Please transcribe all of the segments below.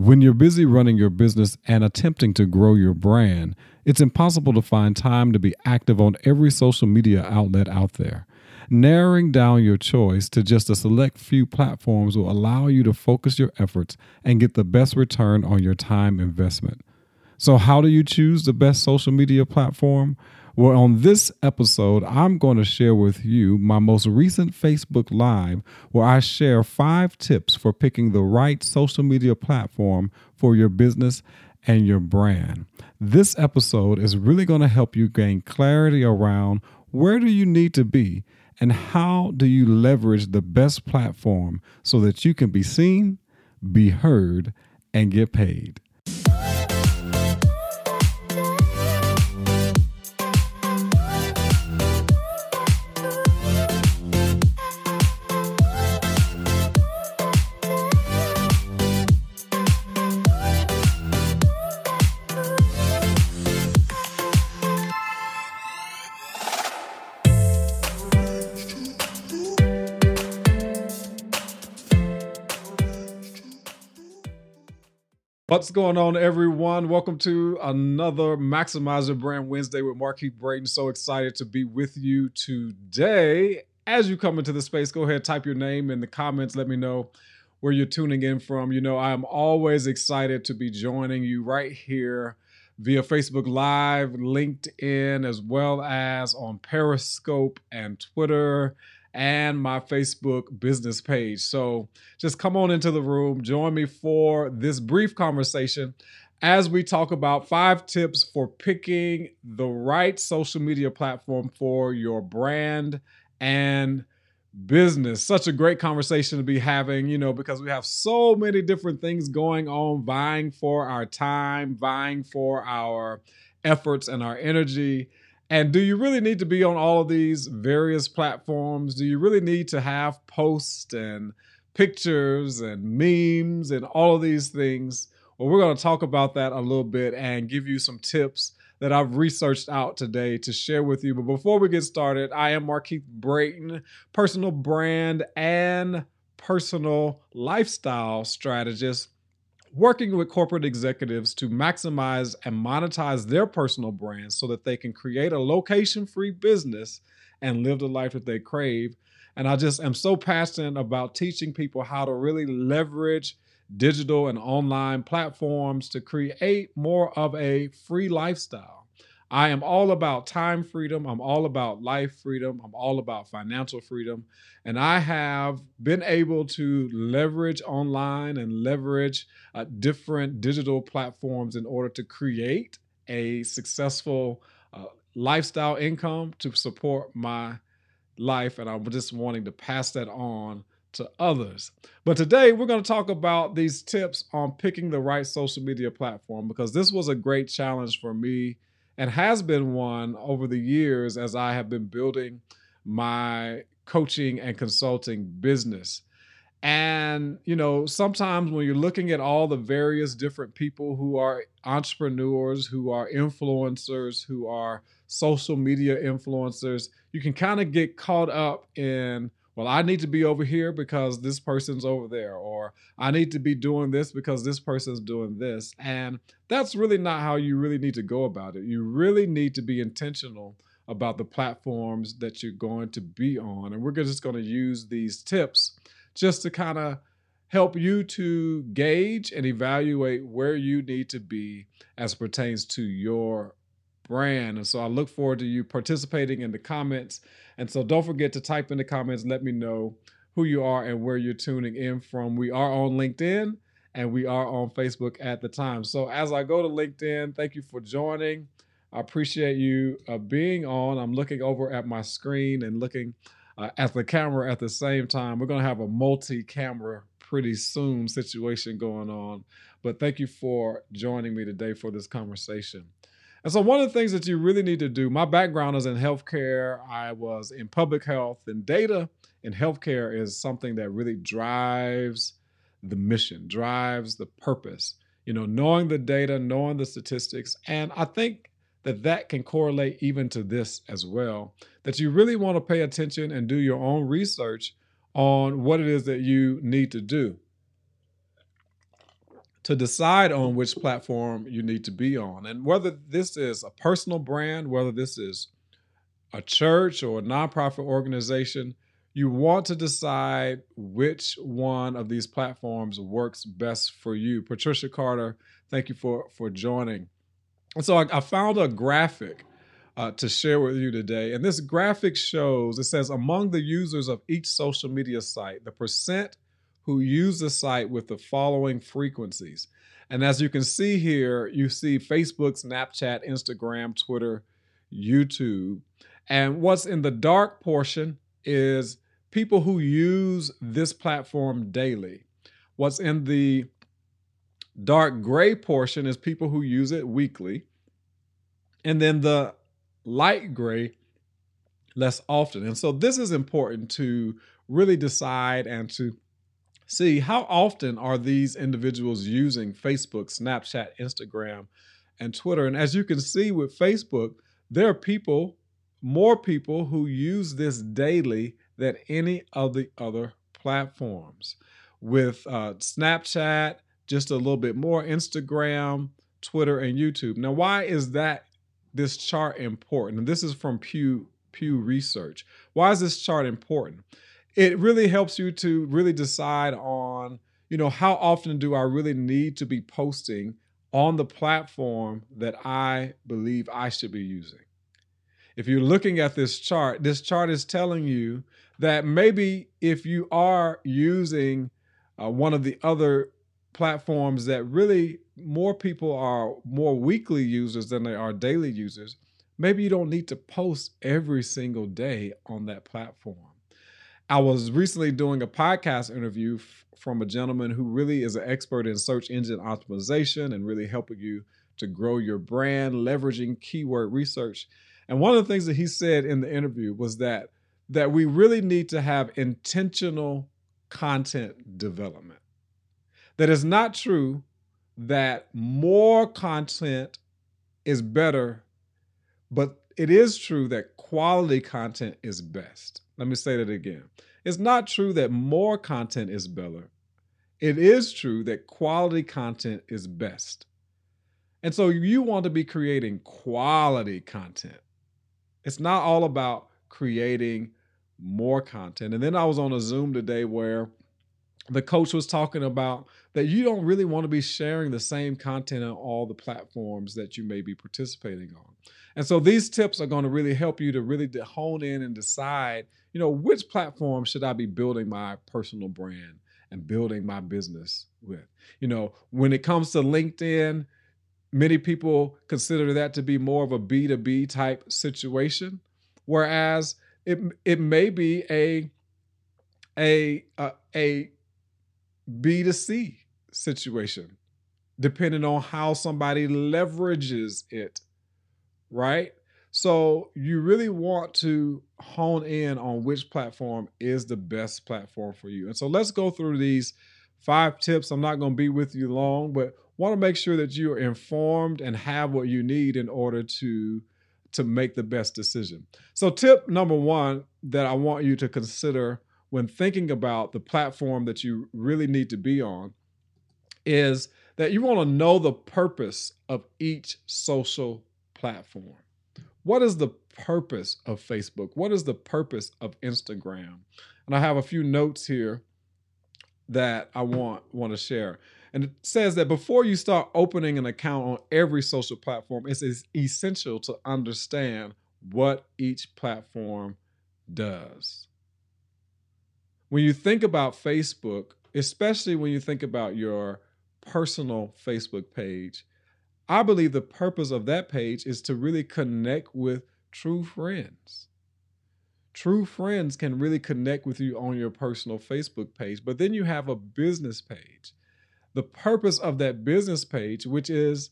When you're busy running your business and attempting to grow your brand, it's impossible to find time to be active on every social media outlet out there. Narrowing down your choice to just a select few platforms will allow you to focus your efforts and get the best return on your time investment. So, how do you choose the best social media platform? Well, on this episode, I'm going to share with you my most recent Facebook Live where I share five tips for picking the right social media platform for your business and your brand. This episode is really going to help you gain clarity around where do you need to be and how do you leverage the best platform so that you can be seen, be heard, and get paid. What's going on, everyone? Welcome to another Maximize Your Brand Wednesday with Markeith Braxton. So excited to be with you today. As you come into the space, go ahead, type your name in the comments. Let me know where you're tuning in from. You know, I'm always excited to be joining you right here via Facebook Live, LinkedIn, as well as on Periscope and Twitter and my Facebook business page. So just come on into the room, join me for this brief conversation as we talk about five tips for picking the right social media platform for your brand and business. Such a great conversation to be having, you know, because we have so many different things going on, vying for our time, vying for our efforts and our energy. And do you really need to be on all of these various platforms? Do you really need to have posts and pictures and memes and all of these things? Well, we're going to talk about that a little bit and give you some tips that I've researched out today to share with you. But before we get started, I am Markeith Braxton, personal brand and personal lifestyle strategist working with corporate executives to maximize and monetize their personal brands so that they can create a location free business and live the life that they crave. And I just am so passionate about teaching people how to really leverage digital and online platforms to create more of a free lifestyle. I am all about time freedom. I'm all about life freedom. I'm all about financial freedom. And I have been able to leverage online and leverage uh, different digital platforms in order to create a successful uh, lifestyle income to support my life. And I'm just wanting to pass that on to others. But today we're going to talk about these tips on picking the right social media platform because this was a great challenge for me and has been one over the years as I have been building my coaching and consulting business. And, you know, sometimes when you're looking at all the various different people who are entrepreneurs, who are influencers, who are social media influencers, you can kind of get caught up in well, I need to be over here because this person's over there, or I need to be doing this because this person's doing this. And that's really not how you really need to go about it. You really need to be intentional about the platforms that you're going to be on. And we're just going to use these tips just to kind of help you to gauge and evaluate where you need to be as pertains to your brand. And so I look forward to you participating in the comments. And so don't forget to type in the comments, let me know who you are and where you're tuning in from. We are on LinkedIn and we are on Facebook at the time. So as I go to LinkedIn, thank you for joining. I appreciate you uh, being on. I'm looking over at my screen and looking uh, at the camera at the same time. We're going to have a multi camera pretty soon situation going on. But thank you for joining me today for this conversation. And so, one of the things that you really need to do, my background is in healthcare. I was in public health, and data in healthcare is something that really drives the mission, drives the purpose. You know, knowing the data, knowing the statistics. And I think that that can correlate even to this as well. That you really want to pay attention and do your own research on what it is that you need to do to decide on which platform you need to be on. And whether this is a personal brand, whether this is a church or a nonprofit organization, you want to decide which one of these platforms works best for you. Patricia Carter, thank you for for joining. And so I, I found a graphic uh, to share with you today, and this graphic shows it says among the users of each social media site, the percent who use the site with the following frequencies. And as you can see here, you see Facebook, Snapchat, Instagram, Twitter, YouTube. And what's in the dark portion is people who use this platform daily. What's in the dark gray portion is people who use it weekly. And then the light gray less often. And so this is important to really decide and to see how often are these individuals using Facebook, Snapchat, Instagram, and Twitter. And as you can see with Facebook, there are people, more people who use this daily than any of the other platforms. With uh, Snapchat, just a little bit more, Instagram, Twitter, and YouTube. Now, why is that this chart important? And this is from Pew Pew Research. Why is this chart important? It really helps you to really decide on, you know, how often do I really need to be posting on the platform that I believe I should be using. If you're looking at this chart, this chart is telling you that maybe if you are using uh, one of the other platforms that really more people are more weekly users than they are daily users, maybe you don't need to post every single day on that platform. I was recently doing a podcast interview f- from a gentleman who really is an expert in search engine optimization and really helping you to grow your brand, leveraging keyword research. And one of the things that he said in the interview was that that we really need to have intentional content development. That is not true that more content is better, but it is true that quality content is best. Let me say that again. It's not true that more content is better. It is true that quality content is best. And so you want to be creating quality content. It's not all about creating more content. And then I was on a Zoom today where the coach was talking about that you don't really want to be sharing the same content on all the platforms that you may be participating on. And so these tips are going to really help you to really hone in and decide, you know, which platform should I be building my personal brand and building my business with. You know, when it comes to LinkedIn, many people consider that to be more of a B2B type situation, whereas it it may be a a uh, a, a B2C situation, depending on how somebody leverages it, right? So you really want to hone in on which platform is the best platform for you. And so let's go through these five tips. I'm not going to be with you long, but want to make sure that you are informed and have what you need in order to to make the best decision. So tip number 1 that I want you to consider when thinking about the platform that you really need to be on is that you want to know the purpose of each social platform. What is the purpose of Facebook? What is the purpose of Instagram? And I have a few notes here that I want want to share. And it says that before you start opening an account on every social platform, it's essential to understand what each platform does when you think about Facebook, especially when you think about your personal Facebook page, I believe the purpose of that page is to really connect with true friends. True friends can really connect with you on your personal Facebook page, but then you have a business page. The purpose of that business page, which is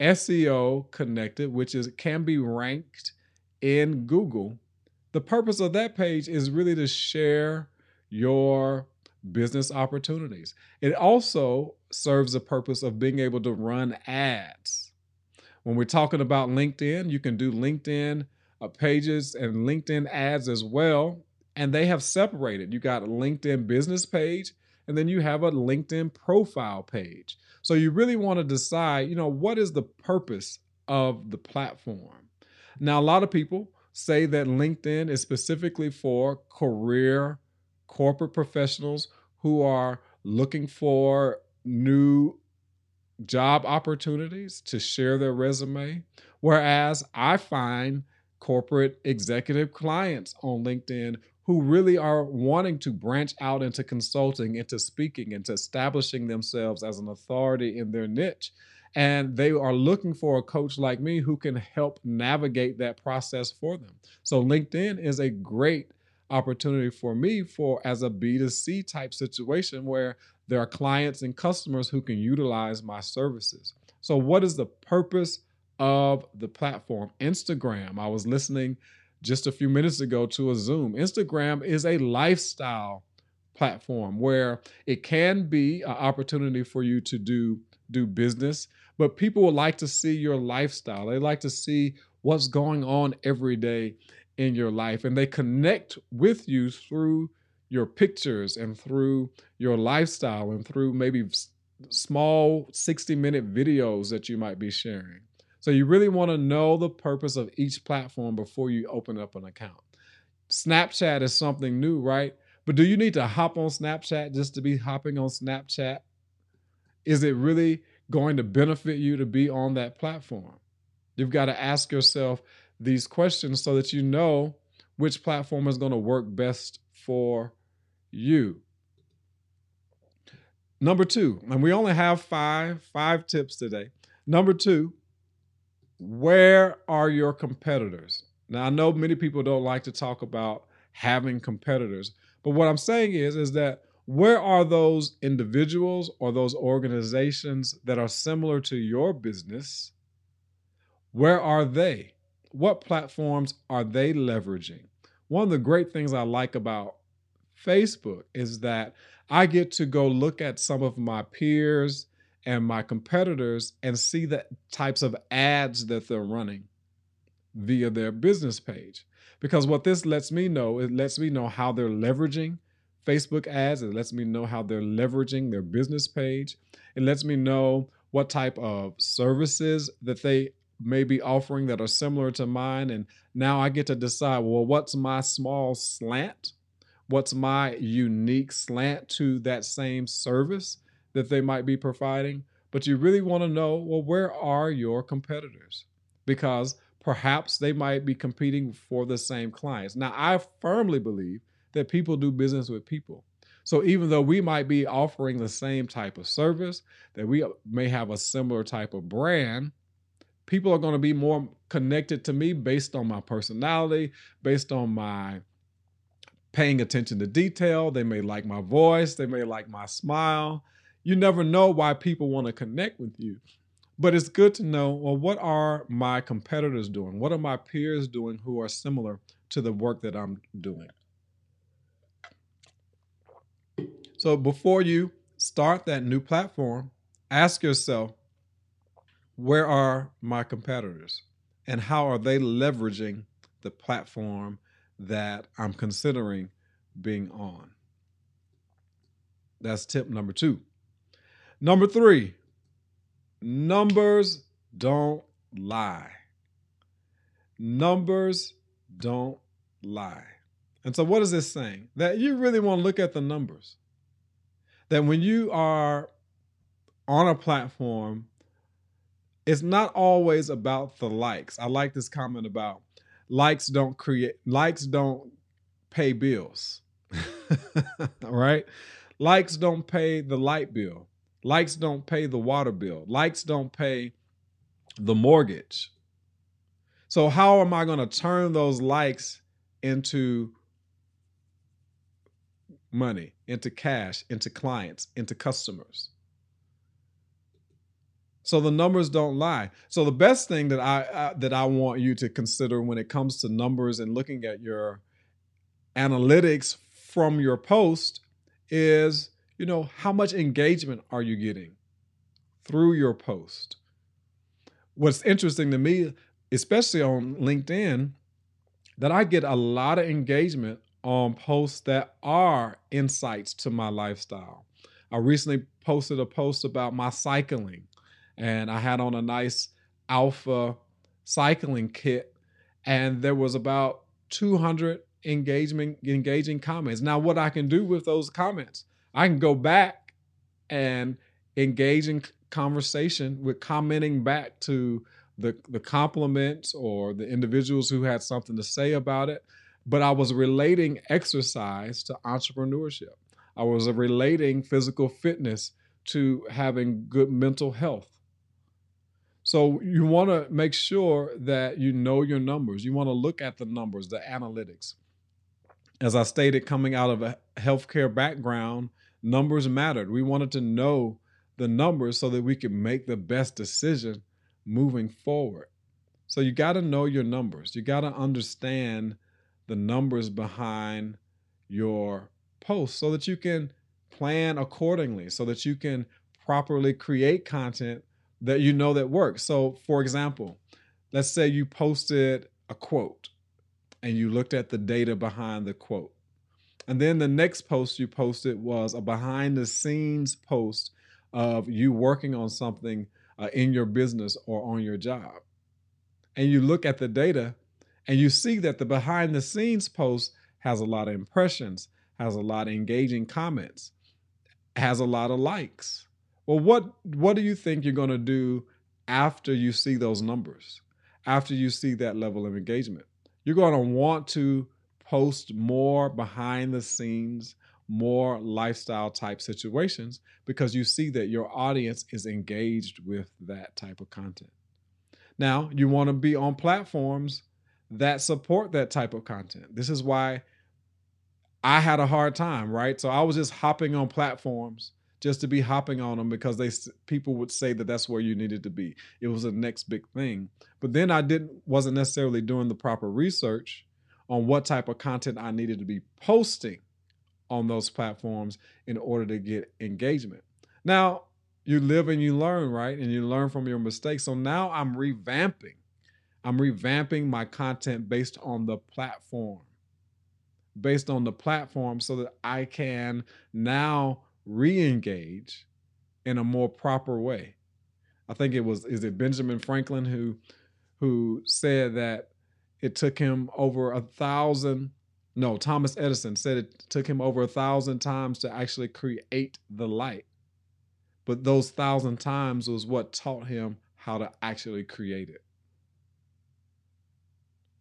SEO connected, which is can be ranked in Google. The purpose of that page is really to share your business opportunities. It also serves the purpose of being able to run ads. When we're talking about LinkedIn, you can do LinkedIn uh, pages and LinkedIn ads as well. And they have separated. You got a LinkedIn business page, and then you have a LinkedIn profile page. So you really want to decide, you know, what is the purpose of the platform? Now, a lot of people say that LinkedIn is specifically for career corporate professionals who are looking for new job opportunities to share their resume. Whereas I find corporate executive clients on LinkedIn who really are wanting to branch out into consulting, into speaking, into establishing themselves as an authority in their niche. And they are looking for a coach like me who can help navigate that process for them. So LinkedIn is a great opportunity for me for as a B2C type situation where there are clients and customers who can utilize my services. So what is the purpose of the platform? Instagram. I was listening just a few minutes ago to a Zoom. Instagram is a lifestyle platform where it can be an opportunity for you to do do business, but people would like to see your lifestyle. They like to see what's going on every day in your life and they connect with you through your pictures and through your lifestyle and through maybe small 60 minute videos that you might be sharing. So you really want to know the purpose of each platform before you open up an account. Snapchat is something new, right? But do you need to hop on Snapchat just to be hopping on Snapchat? Is it really going to benefit you to be on that platform? You've got to ask yourself these questions so that you know which platform is going to work best for you. Number two, and we only have five, five tips today. Number two, where are your competitors? Now I know many people don't like to talk about having competitors, but what I'm saying is, is that where are those individuals or those organizations that are similar to your business? Where are they? What platforms are they leveraging? One of the great things I like about Facebook is that I get to go look at some of my peers and my competitors and see the types of ads that they're running via their business page. Because what this lets me know, it lets me know how they're leveraging Facebook ads. It lets me know how they're leveraging their business page. It lets me know what type of services that they may be offering that are similar to mine. And now I get to decide well, what's my small slant? What's my unique slant to that same service that they might be providing? But you really want to know well, where are your competitors? Because perhaps they might be competing for the same clients. Now, I firmly believe that people do business with people. So even though we might be offering the same type of service, that we may have a similar type of brand, people are going to be more connected to me based on my personality, based on my paying attention to detail. They may like my voice, they may like my smile. You never know why people want to connect with you. But it's good to know well, what are my competitors doing? What are my peers doing who are similar to the work that I'm doing? So before you start that new platform, ask yourself where are my competitors and how are they leveraging the platform that I'm considering being on? That's tip number two. Number three, numbers don't lie. Numbers don't lie. And so, what is this saying? That you really want to look at the numbers. That when you are on a platform it's not always about the likes. I like this comment about likes don't create likes don't pay bills. right? Likes don't pay the light bill. Likes don't pay the water bill. Likes don't pay the mortgage. So how am I going to turn those likes into money, into cash, into clients, into customers? So the numbers don't lie. So the best thing that I that I want you to consider when it comes to numbers and looking at your analytics from your post is, you know, how much engagement are you getting through your post? What's interesting to me, especially on LinkedIn, that I get a lot of engagement on posts that are insights to my lifestyle. I recently posted a post about my cycling, and I had on a nice Alpha cycling kit, and there was about 200 engagement engaging comments. Now, what I can do with those comments, I can go back and engage in conversation with commenting back to the the compliments or the individuals who had something to say about it. But I was relating exercise to entrepreneurship. I was relating physical fitness to having good mental health. So you want to make sure that you know your numbers. You want to look at the numbers, the analytics. As I stated, coming out of a healthcare background, numbers mattered. We wanted to know the numbers so that we could make the best decision moving forward. So you got to know your numbers. You got to understand the numbers behind your post so that you can plan accordingly, so that you can properly create content that you know that works. So, for example, let's say you posted a quote and you looked at the data behind the quote. And then the next post you posted was a behind the scenes post of you working on something uh, in your business or on your job. And you look at the data and you see that the behind the scenes post has a lot of impressions, has a lot of engaging comments, has a lot of likes. Well, what what do you think you're going to do after you see those numbers? After you see that level of engagement? You're going to want to post more behind the scenes, more lifestyle type situations because you see that your audience is engaged with that type of content. Now, you want to be on platforms that support that type of content. This is why I had a hard time, right? So I was just hopping on platforms just to be hopping on them because they people would say that that's where you needed to be. It was the next big thing. But then I didn't wasn't necessarily doing the proper research on what type of content I needed to be posting on those platforms in order to get engagement. Now, you live and you learn, right? And you learn from your mistakes. So now I'm revamping. I'm revamping my content based on the platform. Based on the platform so that I can now re-engage in a more proper way. I think it was is it Benjamin Franklin who who said that it took him over a thousand no, Thomas Edison said it took him over a thousand times to actually create the light. But those thousand times was what taught him how to actually create it.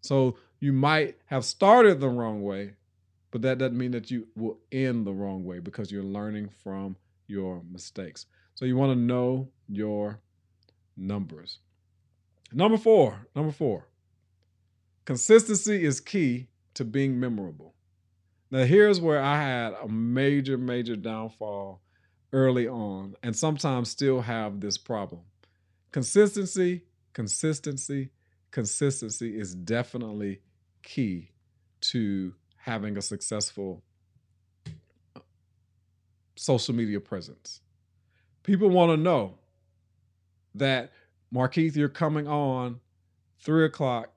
So you might have started the wrong way, but that doesn't mean that you will end the wrong way because you're learning from your mistakes. So you want to know your numbers. Number four, number four, consistency is key to being memorable. Now, here's where I had a major, major downfall early on, and sometimes still have this problem. Consistency, consistency, consistency is definitely key to having a successful uh, social media presence. People want to know that, Markeith, you're coming on three o'clock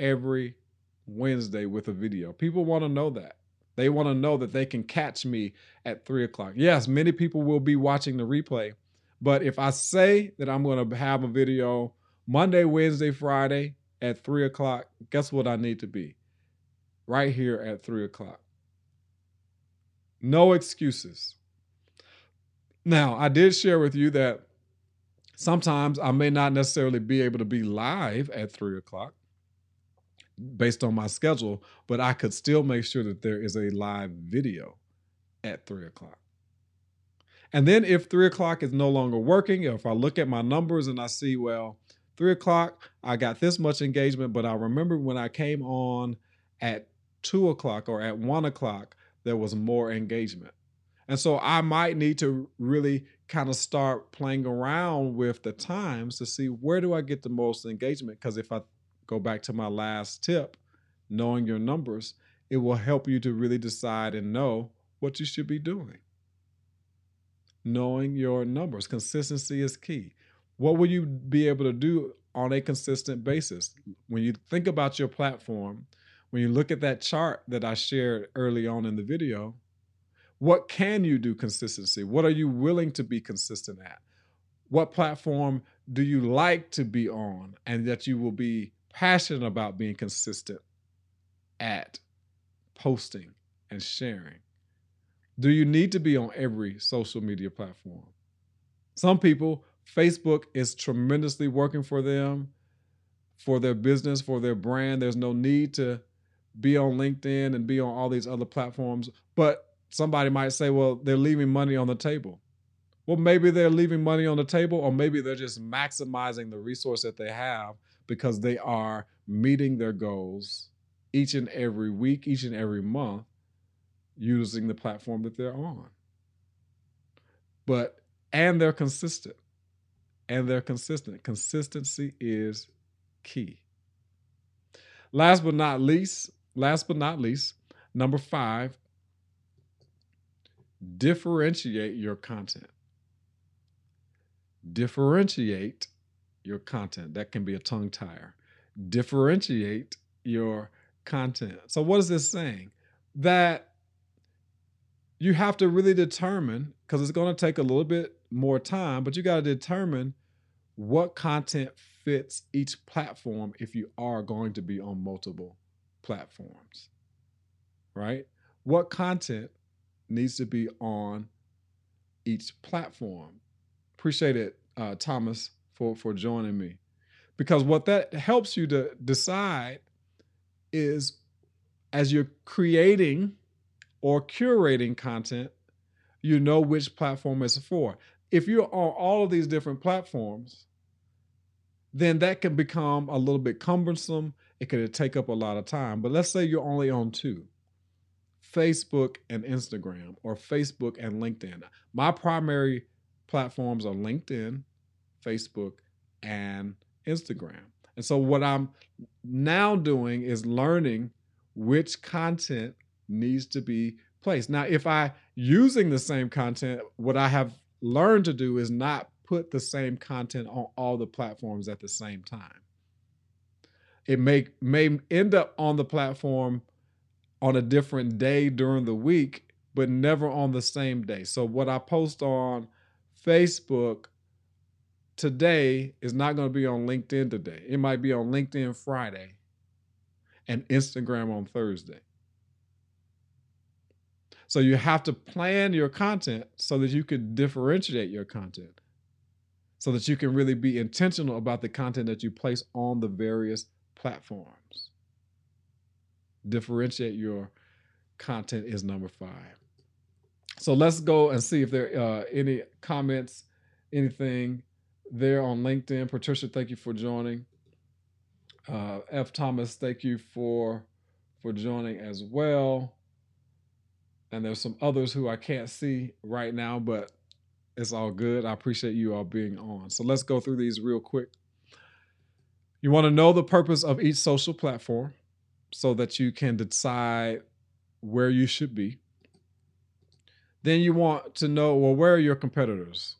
every Wednesday with a video. People want to know that. They want to know that they can catch me at three o'clock. Yes, many people will be watching the replay, but if I say that I'm going to have a video Monday, Wednesday, Friday at three o'clock, guess what I need to be? Right here at three o'clock. No excuses. Now, I did share with you that sometimes I may not necessarily be able to be live at three o'clock based on my schedule, but I could still make sure that there is a live video at three o'clock. And then if three o'clock is no longer working, if I look at my numbers and I see, well, three o'clock, I got this much engagement, but I remember when I came on at two o'clock or at one o'clock, there was more engagement. And so I might need to really kind of start playing around with the times to see where do I get the most engagement? Because if I go back to my last tip, knowing your numbers, it will help you to really decide and know what you should be doing. Knowing your numbers, consistency is key. What will you be able to do on a consistent basis? When you think about your platform, when you look at that chart that I shared early on in the video, What can you do consistency? What are you willing to be consistent at? What platform do you like to be on and that you will be passionate about being consistent at posting and sharing? Do you need to be on every social media platform? Some people, Facebook is tremendously working for them, for their business, for their brand. There's no need to be on LinkedIn and be on all these other platforms. But somebody might say, well, they're leaving money on the table. Well, maybe they're leaving money on the table, or maybe they're just maximizing the resource that they have because they are meeting their goals each and every week, each and every month, using the platform that they're on. But, and they're consistent. And they're consistent. Consistency is key. Last but not least, last but not least, number five, differentiate your content. Differentiate your content. That can be a tongue tire. Differentiate your content. So, what is this saying? That you have to really determine, because it's going to take a little bit more time, but you got to determine what content fits each platform if you are going to be on multiple platforms, right? What content needs to be on each platform? Appreciate it, uh, Thomas, for, for joining me. Because what that helps you to decide is as you're creating or curating content, you know which platform is for. If you're on all of these different platforms, then that can become a little bit cumbersome. It could take up a lot of time. But let's say you're only on two Facebook and Instagram, or Facebook and LinkedIn. My primary platforms are LinkedIn, Facebook, and Instagram. And so, what I'm now doing is learning which content needs to be placed. Now, if I using the same content, what I have learned to do is not put the same content on all the platforms at the same time. It may may end up on the platform on a different day during the week, but never on the same day. So what I post on Facebook today is not going to be on LinkedIn today. It might be on LinkedIn Friday and Instagram on Thursday. So you have to plan your content so that you can differentiate your content so that you can really be intentional about the content that you place on the various platforms. Differentiate your content is number five. So let's go and see if there are uh, any comments, anything there on LinkedIn. Patricia, thank you for joining. Uh, F. Thomas, thank you for for joining as well. And there's some others who I can't see right now, but it's all good. I appreciate you all being on. So let's go through these real quick. You want to know the purpose of each social platform so that you can decide where you should be. Then you want to know well, where are your competitors?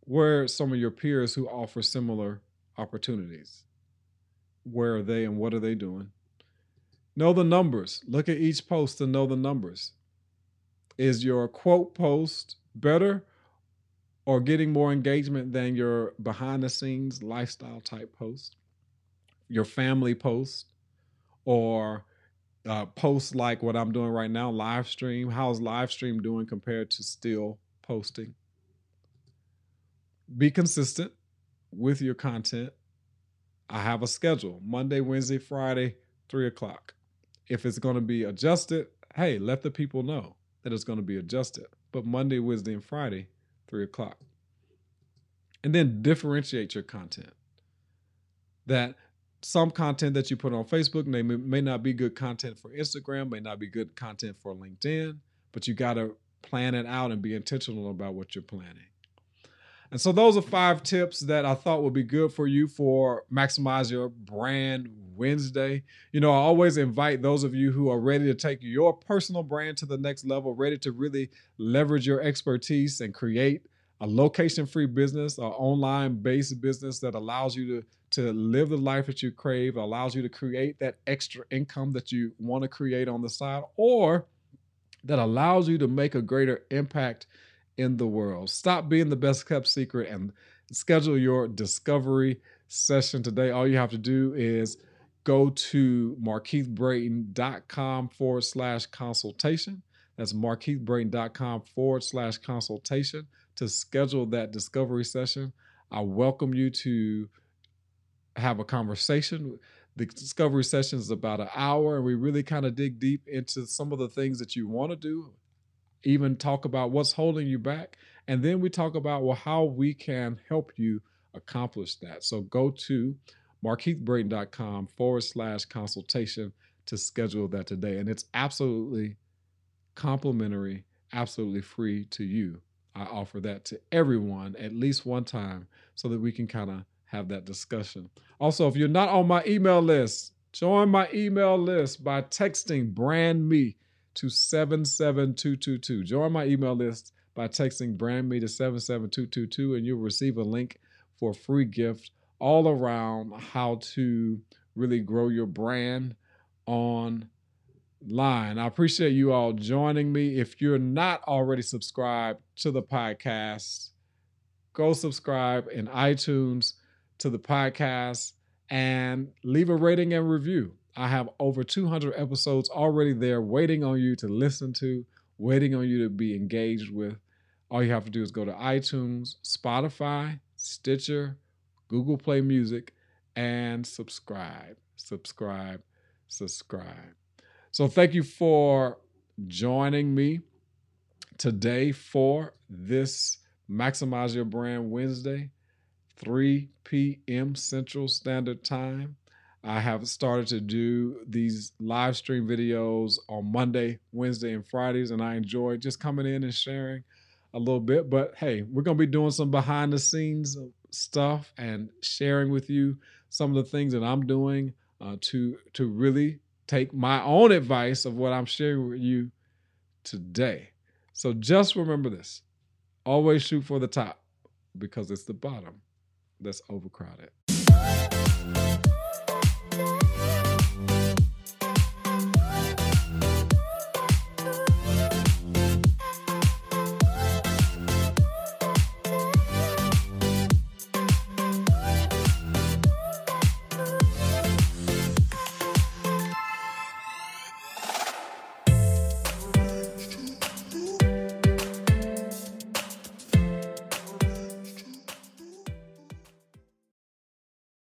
Where are some of your peers who offer similar opportunities? Where are they and what are they doing? Know the numbers. Look at each post to know the numbers. Is your quote post better or getting more engagement than your behind the scenes lifestyle type post, your family post, or uh, posts like what I'm doing right now, live stream. How's live stream doing compared to still posting? Be consistent with your content. I have a schedule Monday, Wednesday, Friday, three o'clock. If it's going to be adjusted, hey, let the people know that it's going to be adjusted. But Monday, Wednesday, and Friday, three o'clock. And then differentiate your content. That some content that you put on Facebook may, may not be good content for Instagram, may not be good content for LinkedIn, but you got to plan it out and be intentional about what you're planning. And so those are five tips that I thought would be good for you for maximize your brand Wednesday. You know, I always invite those of you who are ready to take your personal brand to the next level, ready to really leverage your expertise and create a location free business, an online based business that allows you to, to live the life that you crave, allows you to create that extra income that you want to create on the side, or that allows you to make a greater impact in the world. Stop being the best kept secret and schedule your discovery session today. All you have to do is go to markeithbraxton.com forward slash consultation. That's markeithbraxton.com forward slash consultation to schedule that discovery session. I welcome you to have a conversation. The discovery session is about an hour, and we really kind of dig deep into some of the things that you want to do, even talk about what's holding you back. And then we talk about well, how we can help you accomplish that. So go to markeithbraxton.com forward slash consultation to schedule that today. And it's absolutely complimentary, absolutely free to you. I offer that to everyone at least one time so that we can kind of have that discussion. Also, if you're not on my email list, join my email list by texting brand me to 77222. Join my email list by texting brand me to 77222 and you'll receive a link for a free gift all around how to really grow your brand online. I appreciate you all joining me. If you're not already subscribed to the podcast, go subscribe in iTunes to the podcast and leave a rating and review. I have over 200 episodes already there waiting on you to listen to, waiting on you to be engaged with. All you have to do is go to iTunes, Spotify, Stitcher, Google Play Music, and subscribe, subscribe, subscribe. So, thank you for joining me today for this Maximize Your Brand Wednesday, 3 p.m. Central Standard Time. I have started to do these live stream videos on Monday, Wednesday, and Fridays, and I enjoy just coming in and sharing a little bit. But hey, we're going to be doing some behind the scenes stuff and sharing with you some of the things that I'm doing uh, to to really take my own advice of what I'm sharing with you today. So just remember this: always shoot for the top because it's the bottom that's overcrowded.